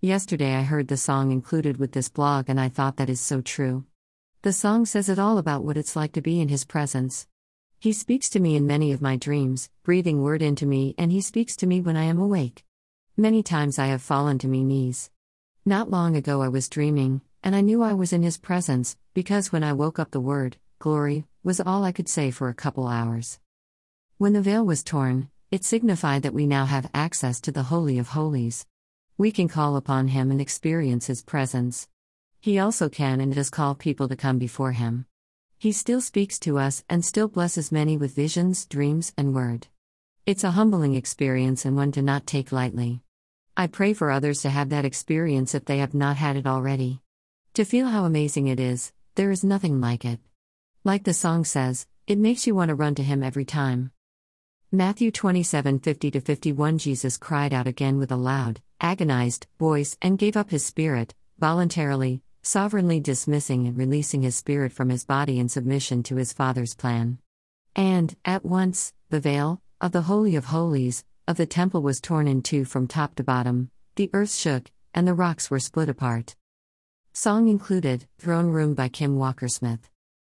Yesterday I heard the song included with this blog and I thought that is so true. The song says it all about what it's like to be in His presence. He speaks to me in many of my dreams, breathing word into me, and He speaks to me when I am awake. Many times I have fallen to me knees. Not long ago I was dreaming, and I knew I was in His presence, because when I woke up, the word, glory, was all I could say for a couple hours. When the veil was torn, it signified that we now have access to the Holy of Holies. We can call upon Him and experience His presence. He also can and does call people to come before Him. He still speaks to us and still blesses many with visions, dreams, and word. It's a humbling experience and one to not take lightly. I pray for others to have that experience if they have not had it already. To feel how amazing it is, there is nothing like it. Like the song says, it makes you want to run to Him every time. Matthew 27 50 51 Jesus cried out again with a loud, agonized voice and gave up his spirit, voluntarily, sovereignly dismissing and releasing his spirit from his body in submission to his Father's plan. And, at once, the veil, of the Holy of Holies, of the temple was torn in two from top to bottom, the earth shook, and the rocks were split apart. Song included Throne Room by Kim Walker Smith.